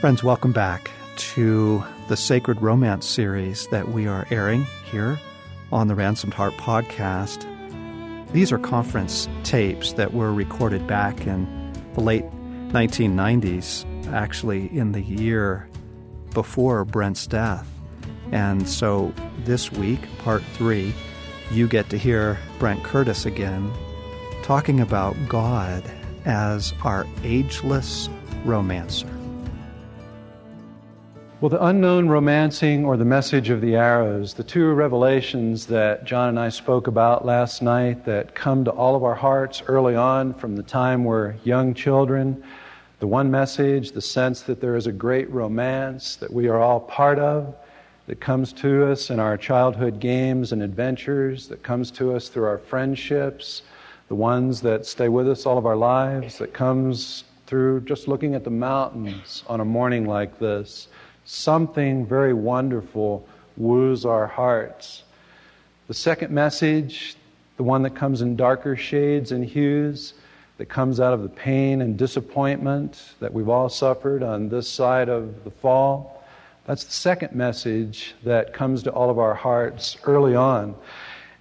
Friends, welcome back to the Sacred Romance series that we are airing here on the Ransomed Heart podcast. These are conference tapes that were recorded back in the late 1990s, actually in the year before Brent's death. And so this week, part three, you get to hear Brent Curtis again talking about God as our ageless romancer. Well, the unknown romancing or the message of the arrows, the two revelations that John and I spoke about last night that come to all of our hearts early on from the time we're young children. The one message, the sense that there is a great romance that we are all part of, that comes to us in our childhood games and adventures, that comes to us through our friendships, the ones that stay with us all of our lives, that comes through just looking at the mountains on a morning like this something very wonderful woos our hearts. The second message, the one that comes in darker shades and hues, that comes out of the pain and disappointment that we've all suffered on this side of the fall. That's the second message that comes to all of our hearts early on.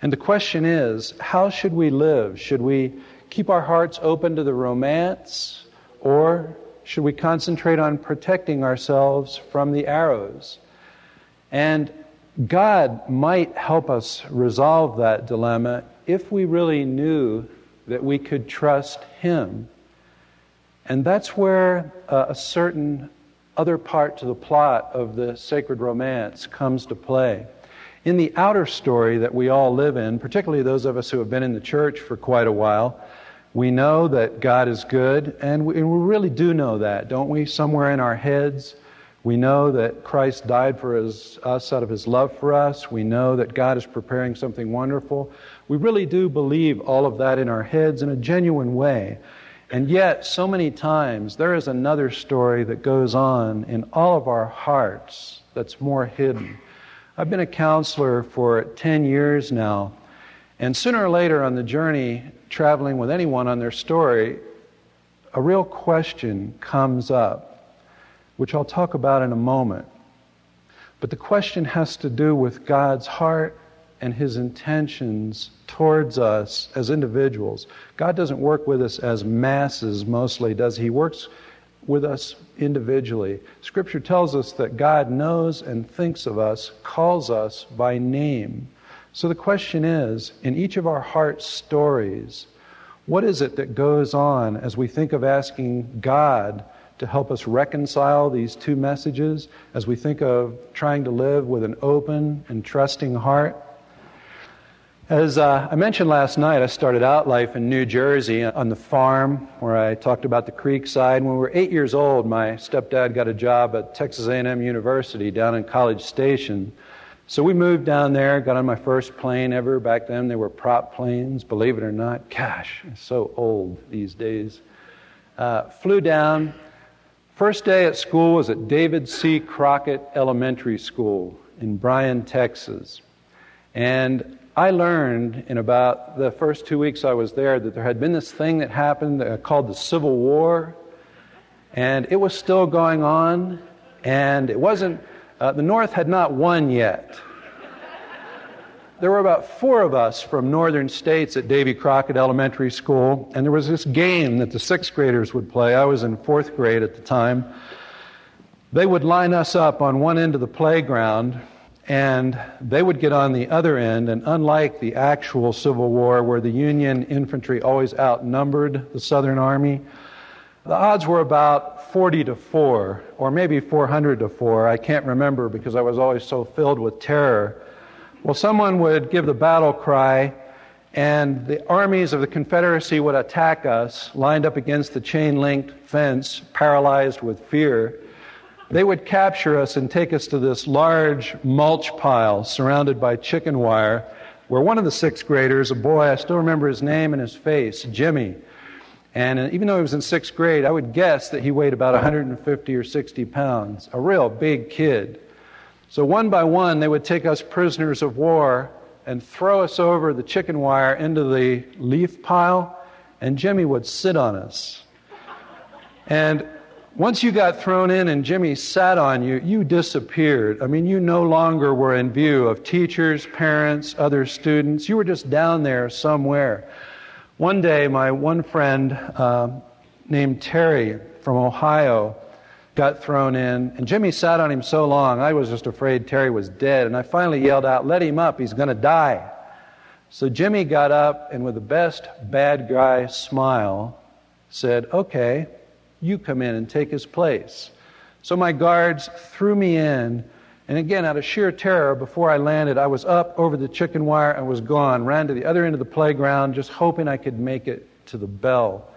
And the question is how should we live? Should we keep our hearts open to the romance, or should we concentrate on protecting ourselves from the arrows? And God might help us resolve that dilemma if we really knew that we could trust Him. And that's where uh, a certain other part to the plot of the sacred romance comes to play. In the outer story that we all live in, particularly those of us who have been in the church for quite a while, we know that God is good, and we, and we, really do know that, don't we? Somewhere in our heads, we know that Christ died for his, us out of his love for us. We know that God is preparing something wonderful. We really do believe all of that in our heads in a genuine way. And yet, so many times, there is another story that goes on in all of our hearts that's more hidden. I've been a counselor for 10 years now, and sooner or later on the journey, traveling with anyone on their story, a real question comes up, which I'll talk about in a moment. But the question has to do with God's heart and his intentions towards us as individuals. God doesn't work with us as masses mostly, does he? He works with us individually. Scripture tells us that God knows and thinks of us, calls us by name. So the question is in each of our heart stories, what is it that goes on as we think of asking God to help us reconcile these two messages, as we think of trying to live with an open and trusting heart? As uh, I mentioned last night, I started out life in New Jersey on the farm where I talked about the creek side. When we were eight years old, my stepdad got a job at Texas A&M University down in College Station so we moved down there, got on my first plane ever. Back then, they were prop planes, believe it or not. Gosh, so old these days. Uh, flew down. First day at school was at David C. Crockett Elementary School in Bryan, Texas. And I learned in about the first two weeks I was there that there had been this thing that happened uh, called the Civil War. And it was still going on. And it wasn't uh, the North had not won yet. There were about four of us from northern states at Davy Crockett Elementary School, and there was this game that the sixth graders would play. I was in fourth grade at the time. They would line us up on one end of the playground, and they would get on the other end. And unlike the actual Civil War, where the Union infantry always outnumbered the Southern Army, the odds were about 40 to 4, or maybe 400 to 4. I can't remember because I was always so filled with terror. Well, someone would give the battle cry, and the armies of the Confederacy would attack us, lined up against the chain linked fence, paralyzed with fear. They would capture us and take us to this large mulch pile surrounded by chicken wire, where one of the sixth graders, a boy, I still remember his name and his face, Jimmy, and uh, even though he was in sixth grade, I would guess that he weighed about 150 or 60 pounds, a real big kid. So one by one, they would take us prisoners of war and throw us over the chicken wire into the leaf pile, and Jimmy would sit on us. And once you got thrown in and Jimmy sat on you, you disappeared. I mean, you no longer were in view of teachers, parents, other students. You were just down there somewhere. One day, my one friend uh, named Terry from Ohio got thrown in, and Jimmy sat on him so long, I was just afraid Terry was dead. And I finally yelled out, Let him up, he's going to die. So Jimmy got up and, with the best bad guy smile, said, Okay, you come in and take his place. So my guards threw me in, and again, out of sheer terror, before I landed, I was up over the chicken wire and was gone. Ran to the other end of the playground, just hoping I could make it to the bell.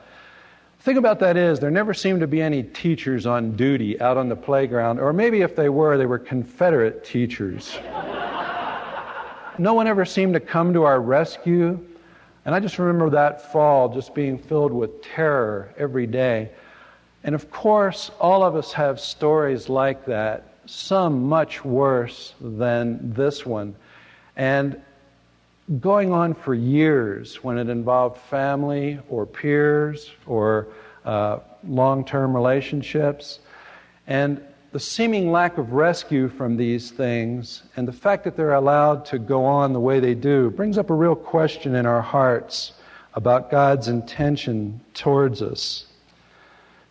The thing about that is, there never seemed to be any teachers on duty out on the playground, or maybe if they were, they were Confederate teachers. no one ever seemed to come to our rescue. And I just remember that fall just being filled with terror every day. And of course, all of us have stories like that, some much worse than this one. And going on for years when it involved family or peers or uh, long term relationships. And the seeming lack of rescue from these things and the fact that they're allowed to go on the way they do brings up a real question in our hearts about God's intention towards us.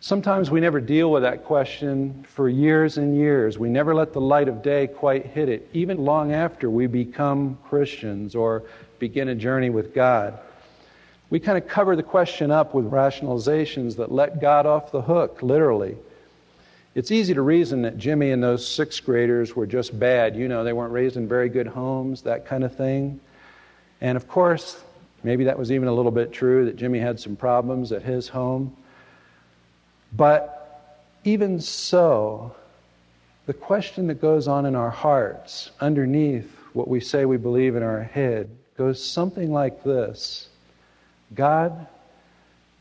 Sometimes we never deal with that question for years and years. We never let the light of day quite hit it, even long after we become Christians or begin a journey with God. We kind of cover the question up with rationalizations that let God off the hook, literally. It's easy to reason that Jimmy and those sixth graders were just bad. You know, they weren't raised in very good homes, that kind of thing. And of course, maybe that was even a little bit true that Jimmy had some problems at his home. But even so, the question that goes on in our hearts, underneath what we say we believe in our head, goes something like this God,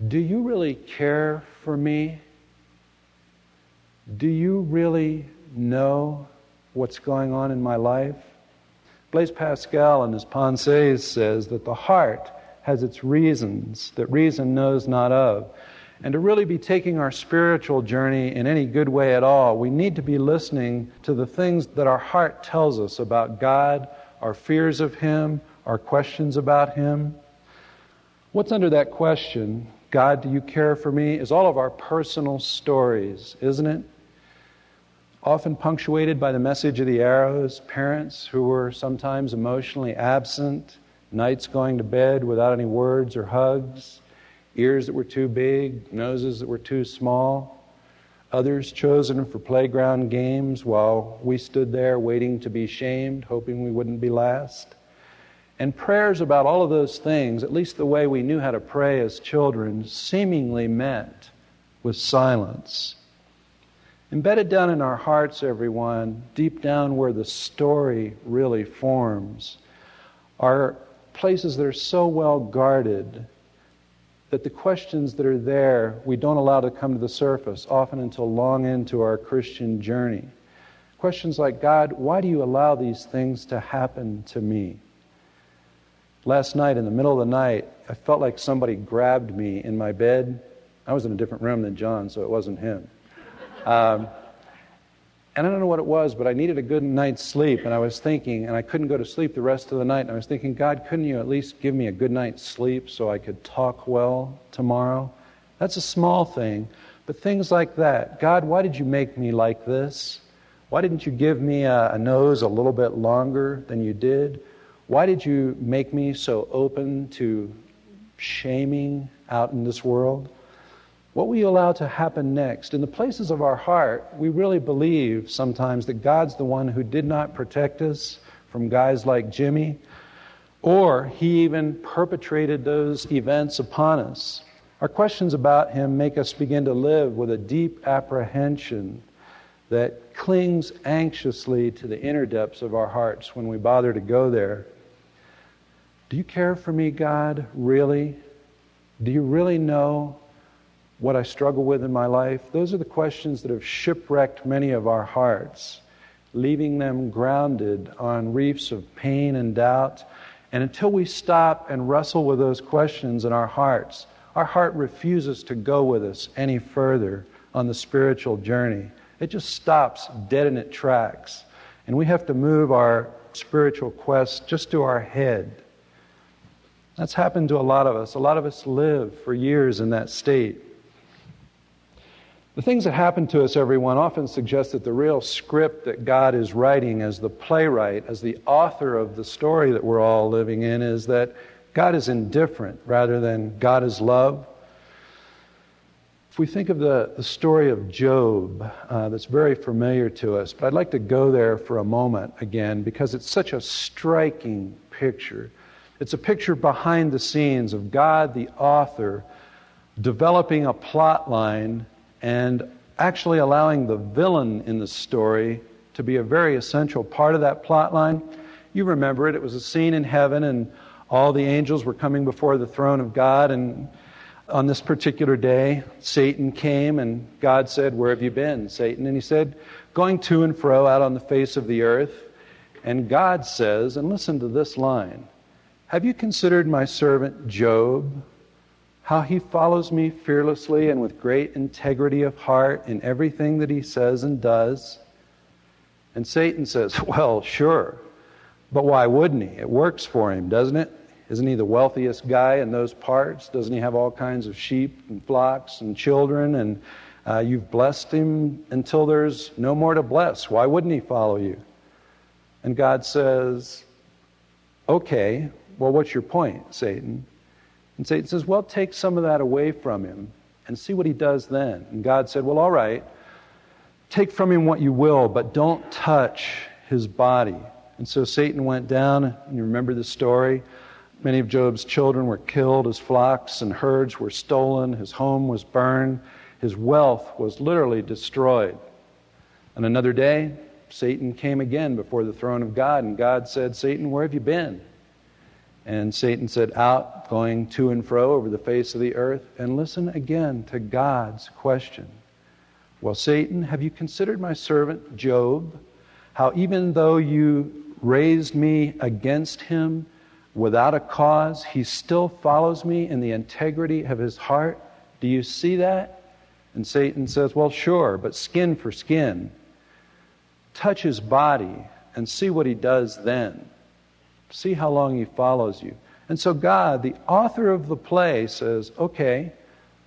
do you really care for me? Do you really know what's going on in my life? Blaise Pascal in his Pensées says that the heart has its reasons that reason knows not of. And to really be taking our spiritual journey in any good way at all, we need to be listening to the things that our heart tells us about God, our fears of Him, our questions about Him. What's under that question, God, do you care for me, is all of our personal stories, isn't it? Often punctuated by the message of the arrows, parents who were sometimes emotionally absent, nights going to bed without any words or hugs ears that were too big, noses that were too small, others chosen for playground games while we stood there waiting to be shamed, hoping we wouldn't be last. And prayers about all of those things, at least the way we knew how to pray as children, seemingly met with silence. Embedded down in our hearts, everyone, deep down where the story really forms, are places that are so well guarded that the questions that are there we don't allow to come to the surface, often until long into our Christian journey. Questions like, God, why do you allow these things to happen to me? Last night, in the middle of the night, I felt like somebody grabbed me in my bed. I was in a different room than John, so it wasn't him. Um, and I don't know what it was, but I needed a good night's sleep. And I was thinking, and I couldn't go to sleep the rest of the night. And I was thinking, God, couldn't you at least give me a good night's sleep so I could talk well tomorrow? That's a small thing. But things like that God, why did you make me like this? Why didn't you give me a, a nose a little bit longer than you did? Why did you make me so open to shaming out in this world? What you allow to happen next? In the places of our heart, we really believe sometimes that God's the one who did not protect us from guys like Jimmy, or he even perpetrated those events upon us. Our questions about him make us begin to live with a deep apprehension that clings anxiously to the inner depths of our hearts when we bother to go there. Do you care for me, God? Really? Do you really know what I struggle with in my life? Those are the questions that have shipwrecked many of our hearts, leaving them grounded on reefs of pain and doubt. And until we stop and wrestle with those questions in our hearts, our heart refuses to go with us any further on the spiritual journey. It just stops dead in its tracks. And we have to move our spiritual quest just to our head. That's happened to a lot of us. A lot of us live for years in that state. The things that happen to us, everyone, often suggest that the real script that God is writing as the playwright, as the author of the story that we're all living in, is that God is indifferent rather than God is love. If we think of the, the story of Job, uh, that's very familiar to us, but I'd like to go there for a moment again because it's such a striking picture. It's a picture behind the scenes of God, the author, developing a plot line and actually allowing the villain in the story to be a very essential part of that plot line. You remember it. It was a scene in heaven, and all the angels were coming before the throne of God. And on this particular day, Satan came, and God said, Where have you been, Satan? And he said, Going to and fro out on the face of the earth. And God says, and listen to this line Have you considered my servant Job? How he follows me fearlessly and with great integrity of heart in everything that he says and does. And Satan says, Well, sure. But why wouldn't he? It works for him, doesn't it? Isn't he the wealthiest guy in those parts? Doesn't he have all kinds of sheep and flocks and children? And uh, you've blessed him until there's no more to bless. Why wouldn't he follow you? And God says, Okay, well, what's your point, Satan? And Satan says, Well, take some of that away from him and see what he does then. And God said, Well, all right, take from him what you will, but don't touch his body. And so Satan went down, and you remember the story. Many of Job's children were killed, his flocks and herds were stolen, his home was burned, his wealth was literally destroyed. And another day, Satan came again before the throne of God, and God said, Satan, where have you been? And Satan said, Out, going to and fro over the face of the earth. And listen again to God's question. Well, Satan, have you considered my servant Job? How even though you raised me against him without a cause, he still follows me in the integrity of his heart? Do you see that? And Satan says, Well, sure, but skin for skin. Touch his body and see what he does then. See how long he follows you. And so, God, the author of the play, says, okay,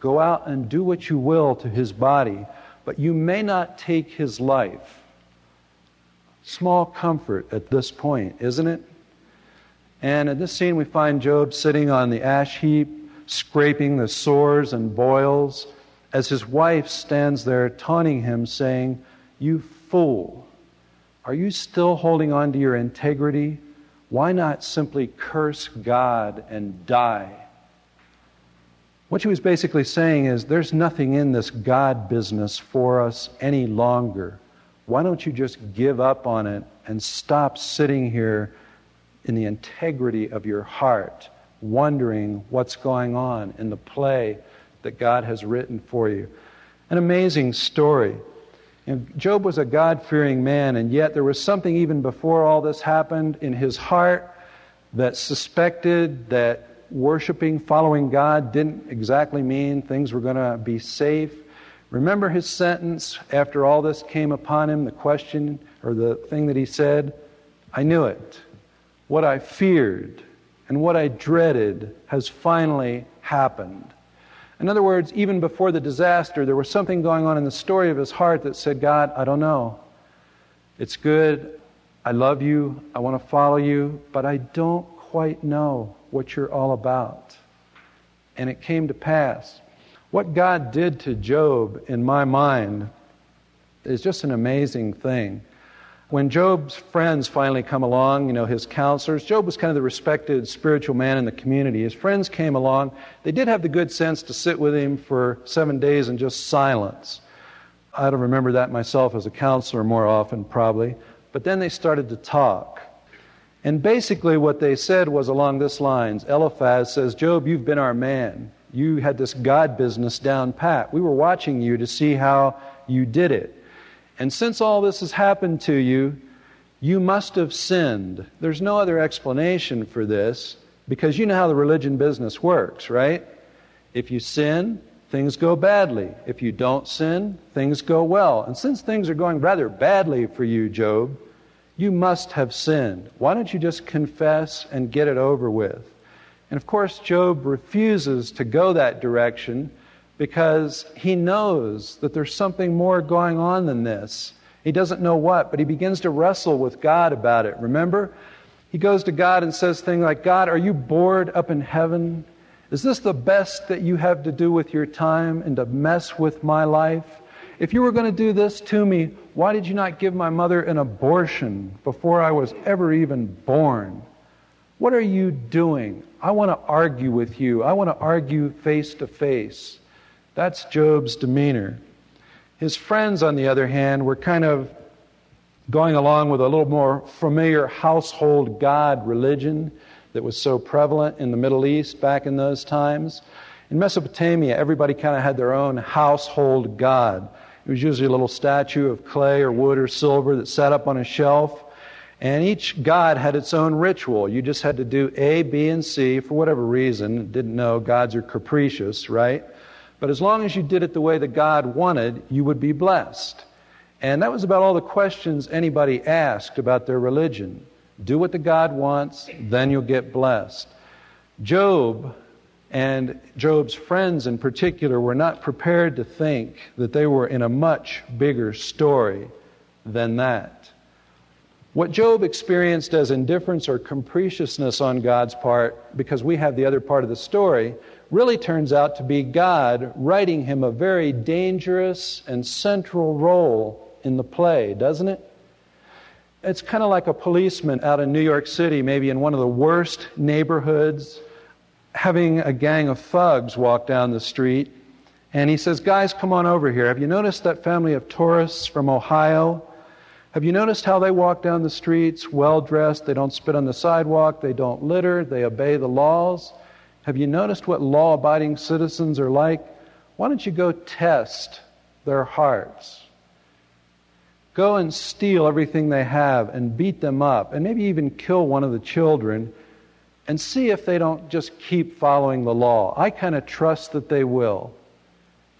go out and do what you will to his body, but you may not take his life. Small comfort at this point, isn't it? And in this scene, we find Job sitting on the ash heap, scraping the sores and boils, as his wife stands there taunting him, saying, You fool, are you still holding on to your integrity? Why not simply curse God and die? What she was basically saying is there's nothing in this God business for us any longer. Why don't you just give up on it and stop sitting here in the integrity of your heart, wondering what's going on in the play that God has written for you? An amazing story. And Job was a God fearing man, and yet there was something even before all this happened in his heart that suspected that worshiping, following God didn't exactly mean things were going to be safe. Remember his sentence after all this came upon him, the question or the thing that he said? I knew it. What I feared and what I dreaded has finally happened. In other words, even before the disaster, there was something going on in the story of his heart that said, God, I don't know. It's good. I love you. I want to follow you, but I don't quite know what you're all about. And it came to pass. What God did to Job, in my mind, is just an amazing thing. When Job's friends finally come along, you know, his counselors, Job was kind of the respected spiritual man in the community. His friends came along. They did have the good sense to sit with him for seven days in just silence. I don't remember that myself as a counselor more often, probably. But then they started to talk. And basically, what they said was along this lines Eliphaz says, Job, you've been our man. You had this God business down pat. We were watching you to see how you did it. And since all this has happened to you, you must have sinned. There's no other explanation for this because you know how the religion business works, right? If you sin, things go badly. If you don't sin, things go well. And since things are going rather badly for you, Job, you must have sinned. Why don't you just confess and get it over with? And of course, Job refuses to go that direction because he knows that there's something more going on than this. He doesn't know what, but he begins to wrestle with God about it. Remember? He goes to God and says things like, God, are you bored up in heaven? Is this the best that you have to do with your time and to mess with my life? If you were going to do this to me, why did you not give my mother an abortion before I was ever even born? What are you doing? I want to argue with you. I want to argue face to face. That's Job's demeanor. His friends, on the other hand, were kind of going along with a little more familiar household God religion that was so prevalent in the Middle East back in those times. In Mesopotamia, everybody kind of had their own household God. It was usually a little statue of clay or wood or silver that sat up on a shelf. And each god had its own ritual. You just had to do A, B, and C for whatever reason. Didn't know gods are capricious, right? But as long as you did it the way that God wanted, you would be blessed. And that was about all the questions anybody asked about their religion. Do what the God wants, then you'll get blessed. Job and Job's friends in particular were not prepared to think that they were in a much bigger story than that. What Job experienced as indifference or capriciousness on God's part, because we have the other part of the story, really turns out to be God writing him a very dangerous and central role in the play, doesn't it? It's kind of like a policeman out in New York City, maybe in one of the worst neighborhoods, having a gang of thugs walk down the street. And he says, Guys, come on over here. Have you noticed that family of tourists from Ohio? Have you noticed how they walk down the streets well dressed? They don't spit on the sidewalk, they don't litter, they obey the laws. Have you noticed what law abiding citizens are like? Why don't you go test their hearts? Go and steal everything they have and beat them up and maybe even kill one of the children and see if they don't just keep following the law. I kind of trust that they will.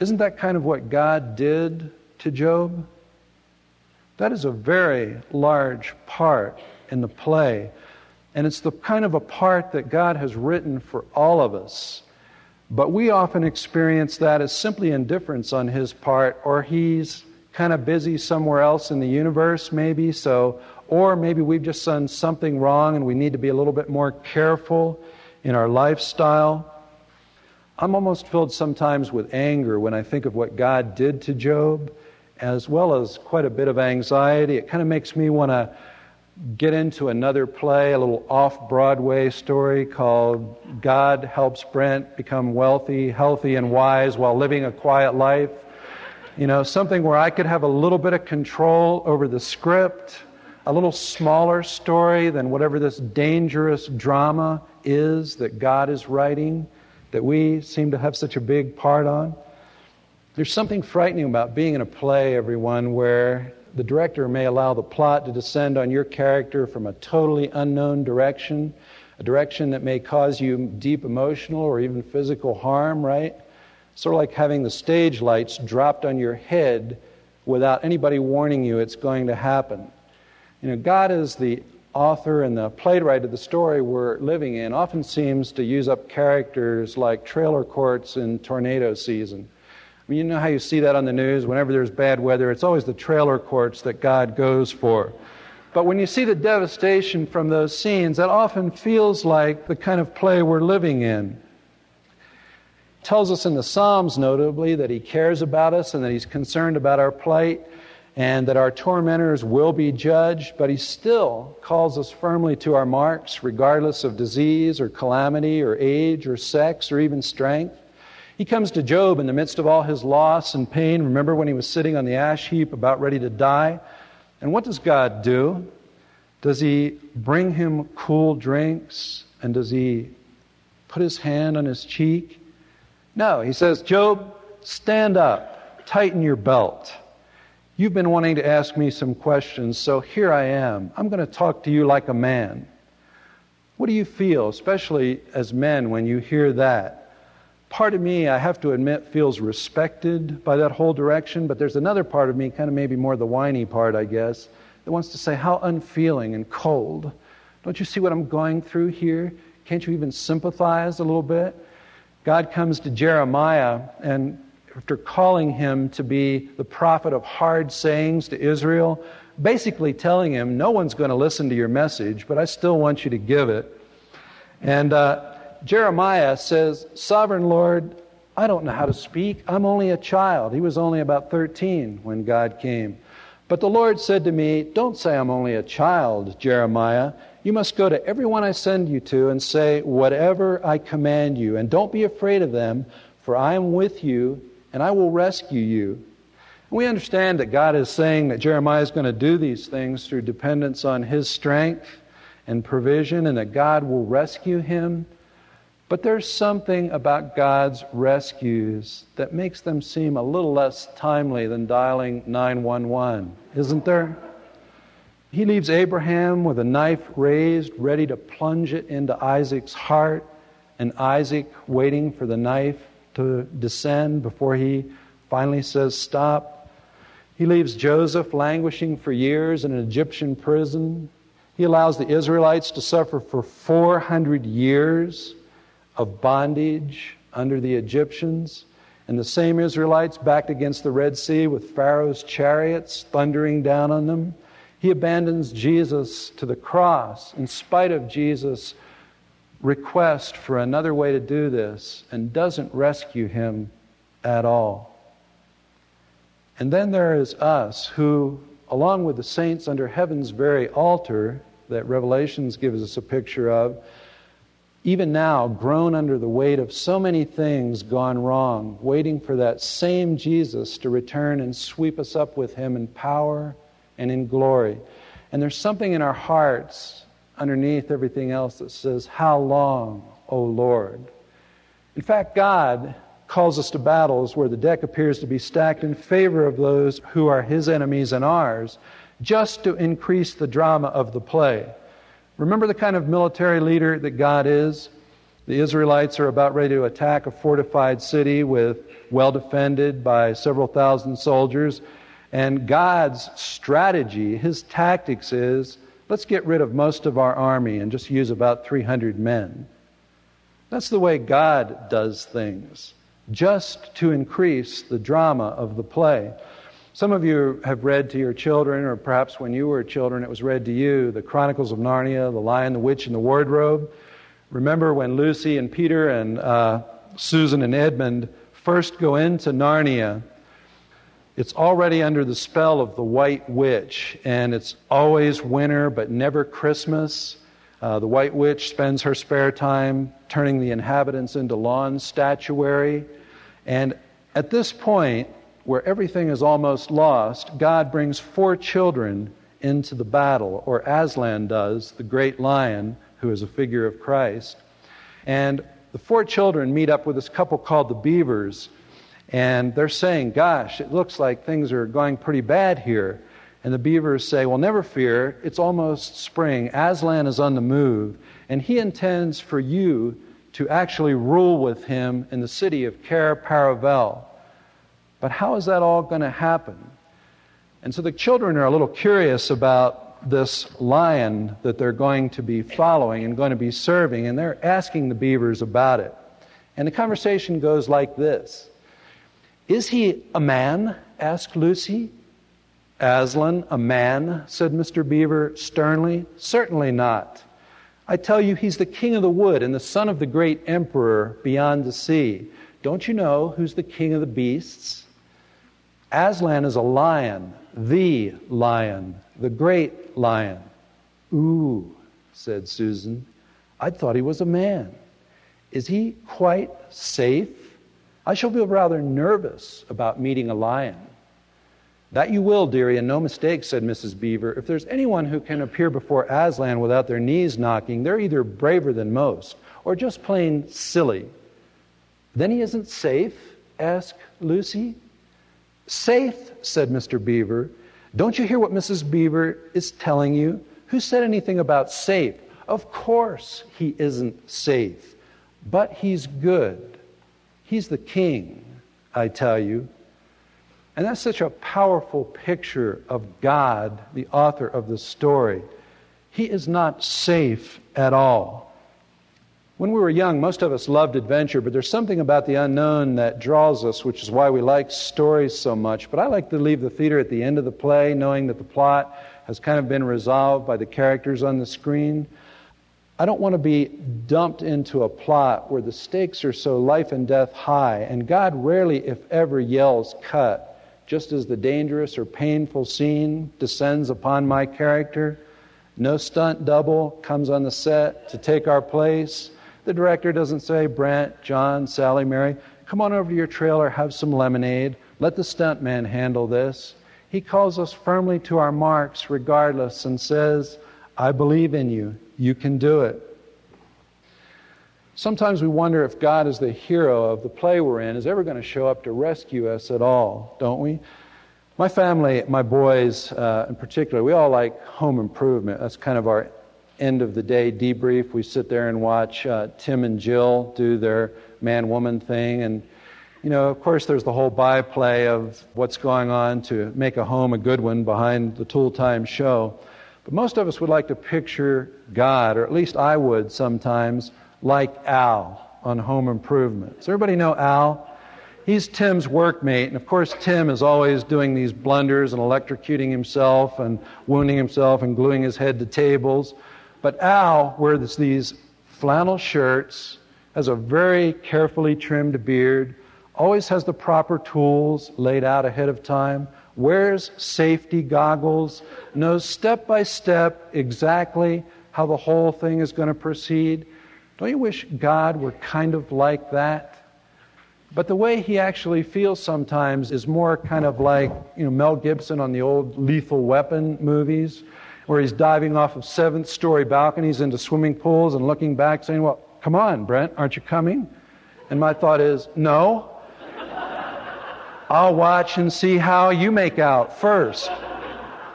Isn't that kind of what God did to Job? That is a very large part in the play. And it's the kind of a part that God has written for all of us. But we often experience that as simply indifference on His part, or He's kind of busy somewhere else in the universe, maybe. So, or maybe we've just done something wrong and we need to be a little bit more careful in our lifestyle. I'm almost filled sometimes with anger when I think of what God did to Job, as well as quite a bit of anxiety. It kind of makes me want to get into another play, a little off Broadway story called God Helps Brent Become Wealthy, Healthy, and Wise While Living a Quiet Life. You know, something where I could have a little bit of control over the script, a little smaller story than whatever this dangerous drama is that God is writing that we seem to have such a big part on. There's something frightening about being in a play, everyone, where the director may allow the plot to descend on your character from a totally unknown direction, a direction that may cause you deep emotional or even physical harm, right? Sort of like having the stage lights dropped on your head without anybody warning you it's going to happen. You know, God is the author and the playwright of the story we're living in often seems to use up characters like trailer courts in tornado season. I mean, you know how you see that on the news? Whenever there's bad weather, it's always the trailer courts that God goes for. But when you see the devastation from those scenes, that often feels like the kind of play we're living in tells us in the Psalms, notably, that He cares about us and that He's concerned about our plight and that our tormentors will be judged, but He still calls us firmly to our marks, regardless of disease or calamity or age or sex or even strength. He comes to Job in the midst of all his loss and pain. Remember when he was sitting on the ash heap about ready to die? And what does God do? Does he bring him cool drinks? And does he put his hand on his cheek? No, he says, Job, stand up, tighten your belt. You've been wanting to ask me some questions, so here I am. I'm going to talk to you like a man. What do you feel, especially as men, when you hear that? Part of me, I have to admit, feels respected by that whole direction, but there's another part of me, kind of maybe more the whiny part, I guess, that wants to say, How unfeeling and cold. Don't you see what I'm going through here? Can't you even sympathize a little bit? God comes to Jeremiah, and after calling him to be the prophet of hard sayings to Israel, basically telling him, No one's going to listen to your message, but I still want you to give it. And uh, Jeremiah says, Sovereign Lord, I don't know how to speak. I'm only a child. He was only about 13 when God came. But the Lord said to me, Don't say I'm only a child, Jeremiah. You must go to everyone I send you to and say whatever I command you. And don't be afraid of them, for I am with you and I will rescue you. We understand that God is saying that Jeremiah is going to do these things through dependence on his strength and provision, and that God will rescue him. But there's something about God's rescues that makes them seem a little less timely than dialing 911, isn't there? He leaves Abraham with a knife raised, ready to plunge it into Isaac's heart, and Isaac waiting for the knife to descend before he finally says, Stop. He leaves Joseph languishing for years in an Egyptian prison. He allows the Israelites to suffer for 400 years of bondage under the Egyptians. And the same Israelites backed against the Red Sea with Pharaoh's chariots thundering down on them. He abandons Jesus to the cross in spite of Jesus' request for another way to do this and doesn't rescue him at all. And then there is us who, along with the saints under heaven's very altar that Revelations gives us a picture of, even now groan under the weight of so many things gone wrong, waiting for that same Jesus to return and sweep us up with him in power and in glory. And there's something in our hearts underneath everything else that says, How long, O Lord? In fact, God calls us to battles where the deck appears to be stacked in favor of those who are his enemies and ours, just to increase the drama of the play. Remember the kind of military leader that God is? The Israelites are about ready to attack a fortified city with well defended by several thousand soldiers. And God's strategy, his tactics is let's get rid of most of our army and just use about 300 men. That's the way God does things just to increase the drama of the play. Some of you have read to your children, or perhaps when you were children, it was read to you, the Chronicles of Narnia, The Lion, the Witch, and the Wardrobe. Remember when Lucy and Peter and uh, Susan and Edmund first go into Narnia? It's already under the spell of the White Witch, and it's always winter but never Christmas. Uh, the White Witch spends her spare time turning the inhabitants into lawn statuary. And at this point, where everything is almost lost, God brings four children into the battle, or Aslan does, the great lion, who is a figure of Christ. And the four children meet up with this couple called the Beavers, and they're saying, Gosh, it looks like things are going pretty bad here. And the beavers say, Well, never fear. It's almost spring. Aslan is on the move, and he intends for you to actually rule with him in the city of Cair Paravel. But how is that all going to happen? And so the children are a little curious about this lion that they're going to be following and going to be serving, and they're asking the beavers about it. And the conversation goes like this Is he a man? asked Lucy. Aslan, a man? said Mr. Beaver sternly. Certainly not. I tell you, he's the king of the wood and the son of the great emperor beyond the sea. Don't you know who's the king of the beasts? Aslan is a lion, the lion, the great lion. Ooh, said Susan. I thought he was a man. Is he quite safe? I shall feel rather nervous about meeting a lion. That you will, dearie, and no mistake, said Mrs. Beaver. If there's anyone who can appear before Aslan without their knees knocking, they're either braver than most or just plain silly. Then he isn't safe? asked Lucy. Safe, said Mr. Beaver. Don't you hear what Mrs. Beaver is telling you? Who said anything about safe? Of course he isn't safe, but he's good. He's the king, I tell you. And that's such a powerful picture of God, the author of the story. He is not safe at all. When we were young, most of us loved adventure, but there's something about the unknown that draws us, which is why we like stories so much. But I like to leave the theater at the end of the play, knowing that the plot has kind of been resolved by the characters on the screen. I don't want to be dumped into a plot where the stakes are so life and death high, and God rarely, if ever, yells cut just as the dangerous or painful scene descends upon my character. No stunt double comes on the set to take our place. The director doesn't say, Brent, John, Sally, Mary, come on over to your trailer, have some lemonade. Let the stuntman handle this. He calls us firmly to our marks regardless and says, I believe in you. You can do it. Sometimes we wonder if God, as the hero of the play we're in, is ever going to show up to rescue us at all, don't we? My family, my boys uh, in particular, we all like home improvement. That's kind of our end of the day debrief. We sit there and watch uh, Tim and Jill do their man woman thing. And, you know, of course, there's the whole byplay of what's going on to make a home a good one behind the tool time show. But most of us would like to picture God, or at least I would sometimes like Al on Home Improvement. Does everybody know Al? He's Tim's workmate, and of course, Tim is always doing these blunders and electrocuting himself and wounding himself and gluing his head to tables. But Al wears these flannel shirts, has a very carefully trimmed beard, always has the proper tools laid out ahead of time, wears safety goggles, knows step by step exactly how the whole thing is going to proceed. Don't you wish God were kind of like that? But the way he actually feels sometimes is more kind of like, you know, Mel Gibson on the old Lethal Weapon movies, where he's diving off of seventh story balconies into swimming pools and looking back saying, Well, come on, Brent, aren't you coming? And my thought is, No. I'll watch and see how you make out first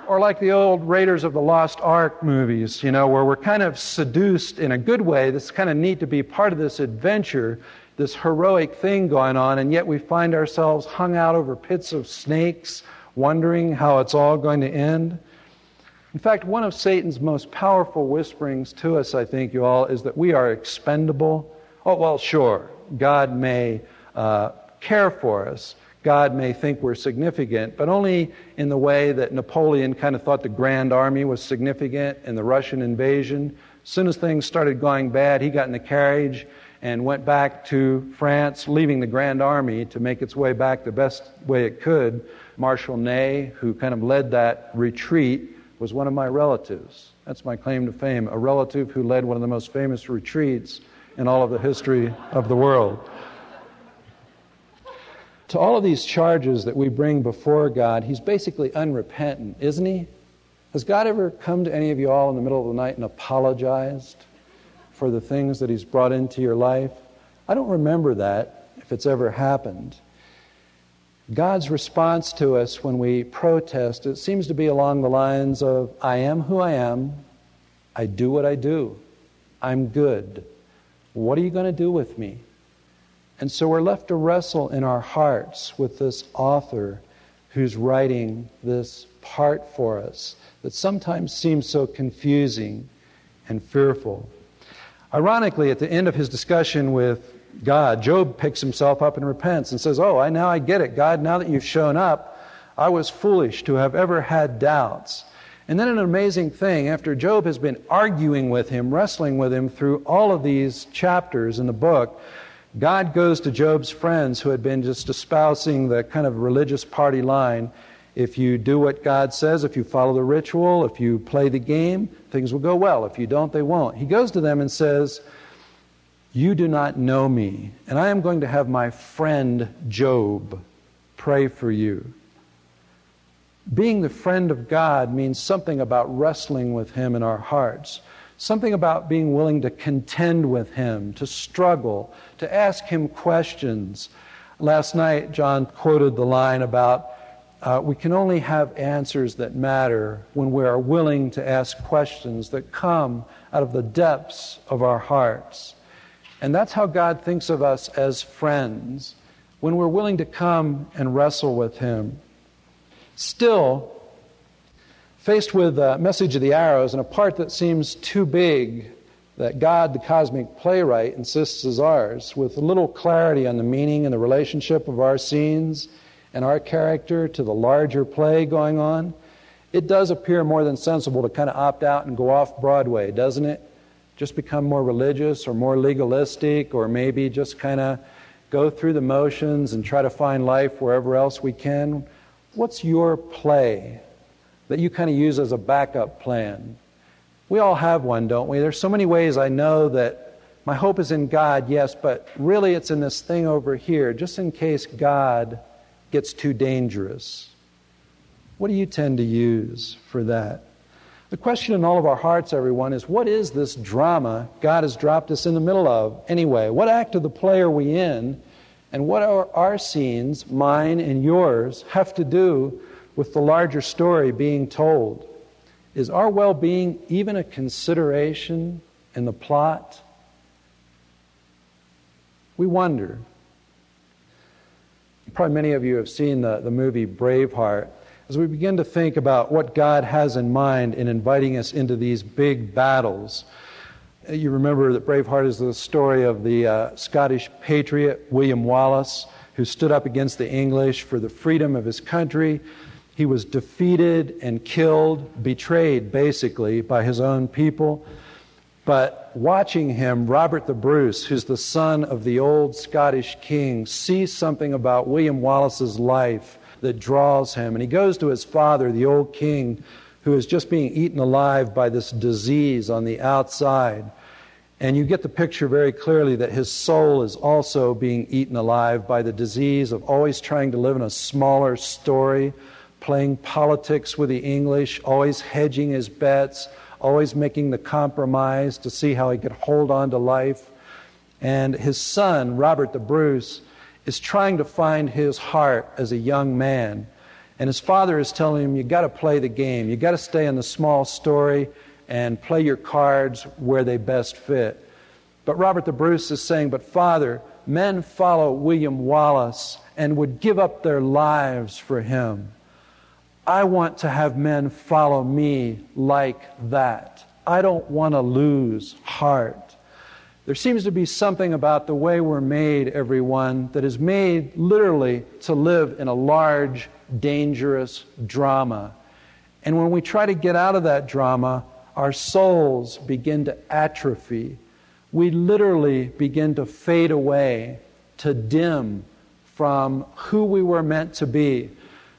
or like the old Raiders of the Lost Ark movies, you know, where we're kind of seduced in a good way. This is kind of neat to be part of this adventure, this heroic thing going on, and yet we find ourselves hung out over pits of snakes, wondering how it's all going to end. In fact, one of Satan's most powerful whisperings to us, I think, you all, is that we are expendable. Oh, well, sure, God may uh, care for us, God may think we're significant, but only in the way that Napoleon kind of thought the Grand Army was significant in the Russian invasion. As soon as things started going bad, he got in the carriage and went back to France, leaving the Grand Army to make its way back the best way it could. Marshal Ney, who kind of led that retreat, was one of my relatives. That's my claim to fame, a relative who led one of the most famous retreats in all of the history of the world to all of these charges that we bring before God, he's basically unrepentant, isn't he? Has God ever come to any of you all in the middle of the night and apologized for the things that he's brought into your life? I don't remember that, if it's ever happened. God's response to us when we protest, it seems to be along the lines of, I am who I am, I do what I do, I'm good. What are you going to do with me? And so we're left to wrestle in our hearts with this author who's writing this part for us that sometimes seems so confusing and fearful. Ironically, at the end of his discussion with God, Job picks himself up and repents and says, Oh, I now I get it. God, now that you've shown up, I was foolish to have ever had doubts. And then an amazing thing, after Job has been arguing with him, wrestling with him through all of these chapters in the book, God goes to Job's friends who had been just espousing the kind of religious party line. If you do what God says, if you follow the ritual, if you play the game, things will go well. If you don't, they won't. He goes to them and says, You do not know me, and I am going to have my friend Job pray for you. Being the friend of God means something about wrestling with Him in our hearts. Something about being willing to contend with him, to struggle, to ask him questions. Last night, John quoted the line about uh, we can only have answers that matter when we are willing to ask questions that come out of the depths of our hearts. And that's how God thinks of us as friends when we're willing to come and wrestle with Him. Still, faced with the message of the arrows and a part that seems too big that God, the cosmic playwright, insists is ours, with little clarity on the meaning and the relationship of our scenes and our character to the larger play going on, it does appear more than sensible to kind of opt out and go off Broadway, doesn't it? Just become more religious or more legalistic, or maybe just kind of go through the motions and try to find life wherever else we can. What's your play that you kind of use as a backup plan? We all have one, don't we? There's so many ways I know that my hope is in God, yes, but really it's in this thing over here, just in case God gets too dangerous. What do you tend to use for that? The question in all of our hearts, everyone, is what is this drama God has dropped us in the middle of anyway? What act of the play are we in? And what are our scenes, mine and yours, have to do with the larger story being told? Is our well being even a consideration in the plot? We wonder. Probably many of you have seen the, the movie Braveheart. As we begin to think about what God has in mind in inviting us into these big battles, you remember that Braveheart is the story of the uh, Scottish patriot William Wallace, who stood up against the English for the freedom of his country. He was defeated and killed, betrayed basically by his own people. But watching him, Robert the Bruce, who's the son of the old Scottish king, sees something about William Wallace's life that draws him. And he goes to his father, the old king, who is just being eaten alive by this disease on the outside. And you get the picture very clearly that his soul is also being eaten alive by the disease of always trying to live in a smaller story, playing politics with the English, always hedging his bets, always making the compromise to see how he could hold on to life. And his son, Robert the Bruce, is trying to find his heart as a young man. And his father is telling him, You've got to play the game. You've got to stay in the small story and play your cards where they best fit. But Robert the Bruce is saying, But father, men follow William Wallace and would give up their lives for him. I want to have men follow me like that. I don't want to lose heart. There seems to be something about the way we're made, everyone, that is made literally to live in a large, dangerous drama. And when we try to get out of that drama, our souls begin to atrophy. We literally begin to fade away, to dim from who we were meant to be.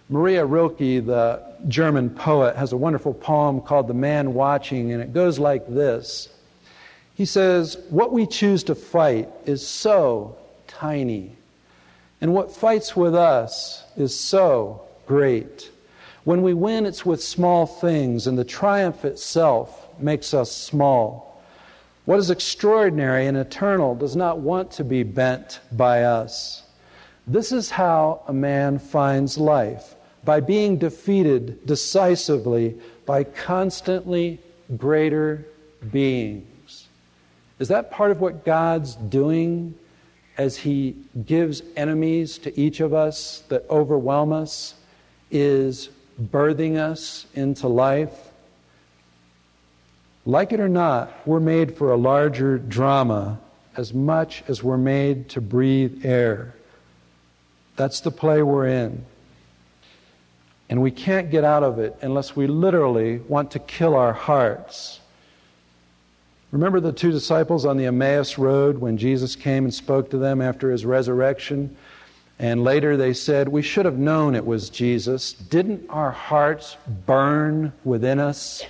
Maria Rilke, the German poet, has a wonderful poem called The Man Watching, and it goes like this. He says, What we choose to fight is so tiny, and what fights with us is so great. When we win, it's with small things, and the triumph itself makes us small. What is extraordinary and eternal does not want to be bent by us. This is how a man finds life by being defeated decisively by constantly greater beings. Is that part of what God's doing as He gives enemies to each of us that overwhelm us? Is birthing us into life? Like it or not, we're made for a larger drama as much as we're made to breathe air. That's the play we're in. And we can't get out of it unless we literally want to kill our hearts. Remember the two disciples on the Emmaus Road when Jesus came and spoke to them after his resurrection? And later they said, We should have known it was Jesus. Didn't our hearts burn within us?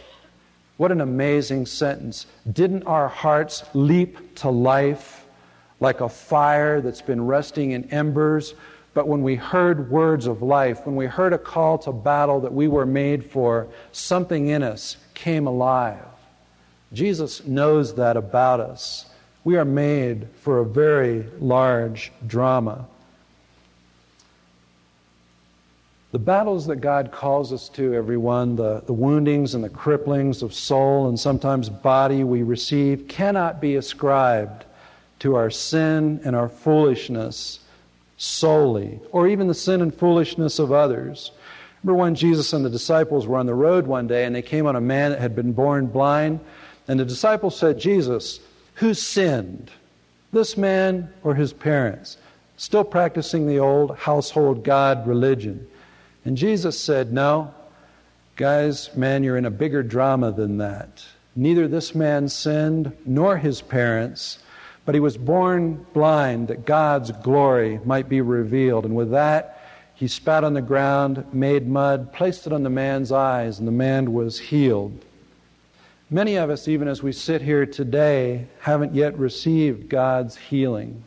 What an amazing sentence. Didn't our hearts leap to life like a fire that's been resting in embers? But when we heard words of life, when we heard a call to battle that we were made for, something in us came alive. Jesus knows that about us. We are made for a very large drama. The battles that God calls us to, everyone, the, the woundings and the cripplings of soul and sometimes body we receive, cannot be ascribed to our sin and our foolishness solely, or even the sin and foolishness of others. Remember when Jesus and the disciples were on the road one day and they came on a man that had been born blind? And the disciples said, Jesus, who sinned? This man or his parents? Still practicing the old household God religion. And Jesus said, No, guys, man, you're in a bigger drama than that. Neither this man sinned nor his parents, but he was born blind that God's glory might be revealed. And with that, he spat on the ground, made mud, placed it on the man's eyes, and the man was healed. Many of us, even as we sit here today, haven't yet received God's healing.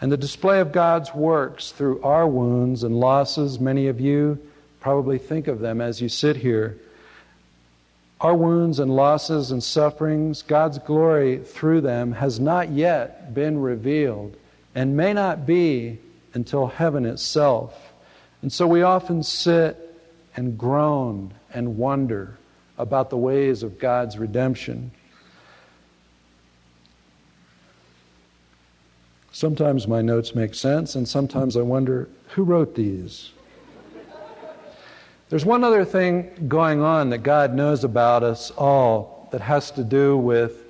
And the display of God's works through our wounds and losses, many of you probably think of them as you sit here. Our wounds and losses and sufferings, God's glory through them has not yet been revealed and may not be until heaven itself. And so we often sit and groan and wonder about the ways of God's redemption. Sometimes my notes make sense, and sometimes I wonder who wrote these? There's one other thing going on that God knows about us all that has to do with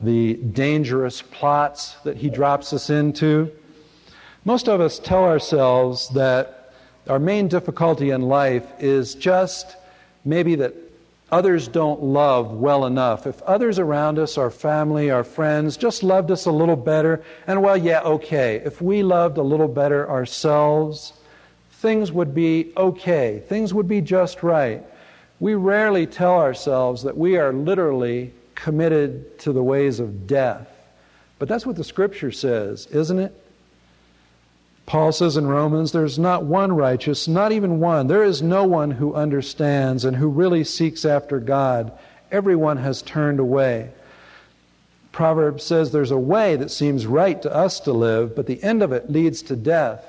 the dangerous plots that He drops us into. Most of us tell ourselves that our main difficulty in life is just maybe that others don't love well enough. If others around us, our family, our friends, just loved us a little better, and well, yeah, okay, if we loved a little better ourselves, things would be okay, things would be just right. We rarely tell ourselves that we are literally committed to the ways of death. But that's what the scripture says, isn't it? Paul says in Romans, there's not one righteous, not even one. There is no one who understands and who really seeks after God. Everyone has turned away. Proverbs says there's a way that seems right to us to live, but the end of it leads to death.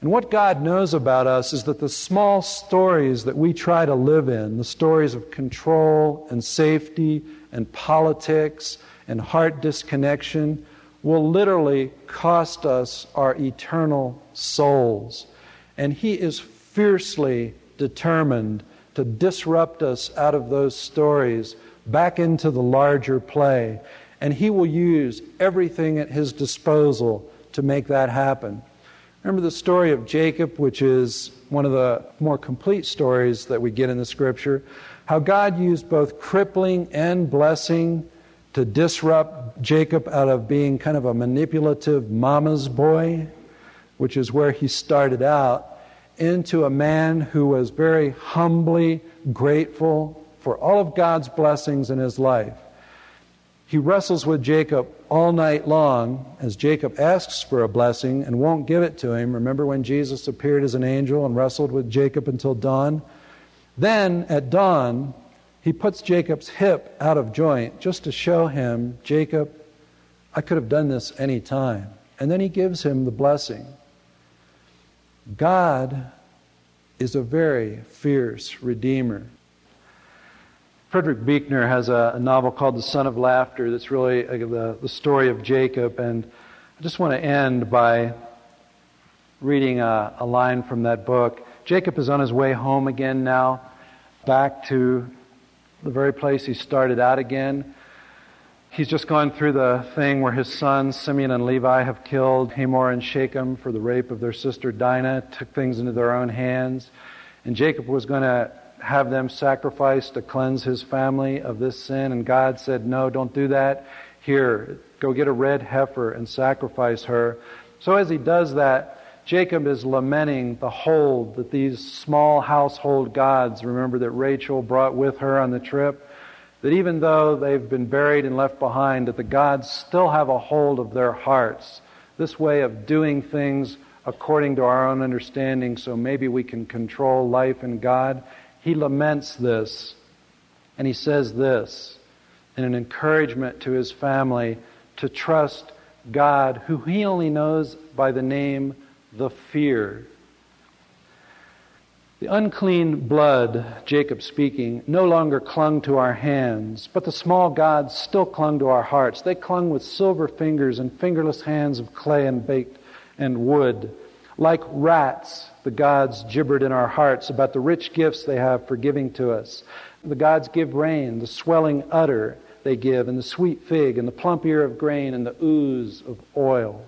And what God knows about us is that the small stories that we try to live in, the stories of control and safety and politics and heart disconnection, will literally cost us our eternal souls. And He is fiercely determined to disrupt us out of those stories back into the larger play. And He will use everything at His disposal to make that happen. Remember the story of Jacob, which is one of the more complete stories that we get in the scripture? How God used both crippling and blessing to disrupt Jacob out of being kind of a manipulative mama's boy, which is where he started out, into a man who was very humbly grateful for all of God's blessings in his life. He wrestles with Jacob all night long as Jacob asks for a blessing and won't give it to him. Remember when Jesus appeared as an angel and wrestled with Jacob until dawn? Then at dawn, he puts Jacob's hip out of joint just to show him, Jacob, I could have done this any time. And then he gives him the blessing. God is a very fierce Redeemer. Frederick Buechner has a, a, novel called The Son of Laughter that's really a, the, the story of Jacob. And I just want to end by reading a, a line from that book. Jacob is on his way home again now, back to the very place he started out again. He's just gone through the thing where his sons, Simeon and Levi, have killed Hamor and Shechem for the rape of their sister Dinah, took things into their own hands. And Jacob was going to have them sacrifice to cleanse his family of this sin. And God said, No, don't do that. Here, go get a red heifer and sacrifice her. So as he does that, Jacob is lamenting the hold that these small household gods, remember that Rachel brought with her on the trip, that even though they've been buried and left behind, that the gods still have a hold of their hearts. This way of doing things according to our own understanding, so maybe we can control life and God. He laments this, and he says this in an encouragement to his family to trust God, who he only knows by the name the fear. The unclean blood, Jacob speaking, no longer clung to our hands, but the small gods still clung to our hearts. They clung with silver fingers and fingerless hands of clay and baked and wood. Like rats, the gods gibbered in our hearts about the rich gifts they have for giving to us. The gods give rain, the swelling udder they give, and the sweet fig, and the plump ear of grain, and the ooze of oil.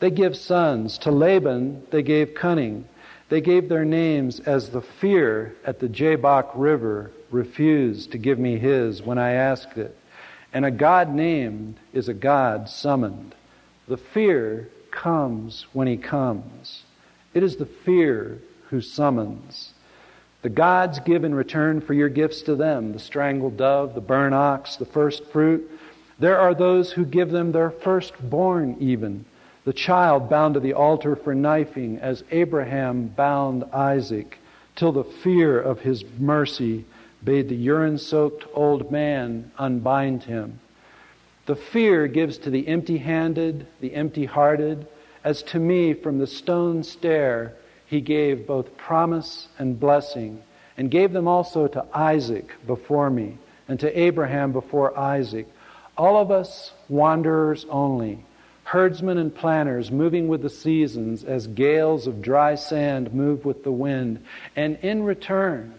They give sons. To Laban they gave cunning. They gave their names as the fear at the Jabbok River refused to give me his when I asked it. And a God named is a God summoned. The fear comes when he comes. It is the fear who summons. The gods give in return for your gifts to them the strangled dove, the burnt ox, the first fruit. There are those who give them their firstborn, even the child bound to the altar for knifing, as Abraham bound Isaac, till the fear of his mercy bade the urine soaked old man unbind him. The fear gives to the empty handed, the empty hearted, as to me from the stone stair he gave both promise and blessing, and gave them also to Isaac before me, and to Abraham before Isaac. All of us wanderers only herdsmen and planters moving with the seasons as gales of dry sand move with the wind. And in return,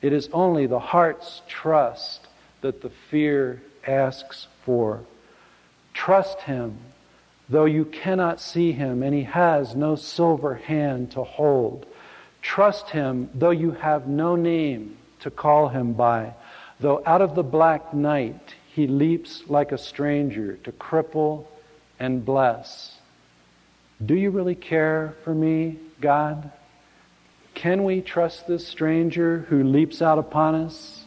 it is only the heart's trust that the fear asks for. Trust Him, though you cannot see Him and He has no silver hand to hold. Trust Him, though you have no name to call Him by. Though out of the black night He leaps like a stranger to cripple and bless. Do you really care for me, God? Can we trust this stranger who leaps out upon us?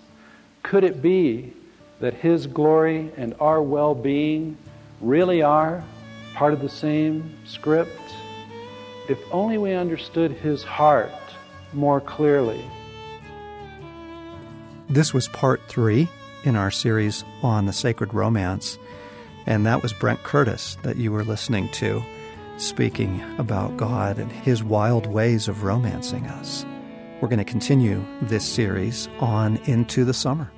Could it be that his glory and our well being really are part of the same script? If only we understood his heart more clearly. This was part three in our series on the sacred romance. And that was Brent Curtis that you were listening to, speaking about God and his wild ways of romancing us. We're going to continue this series on into the summer.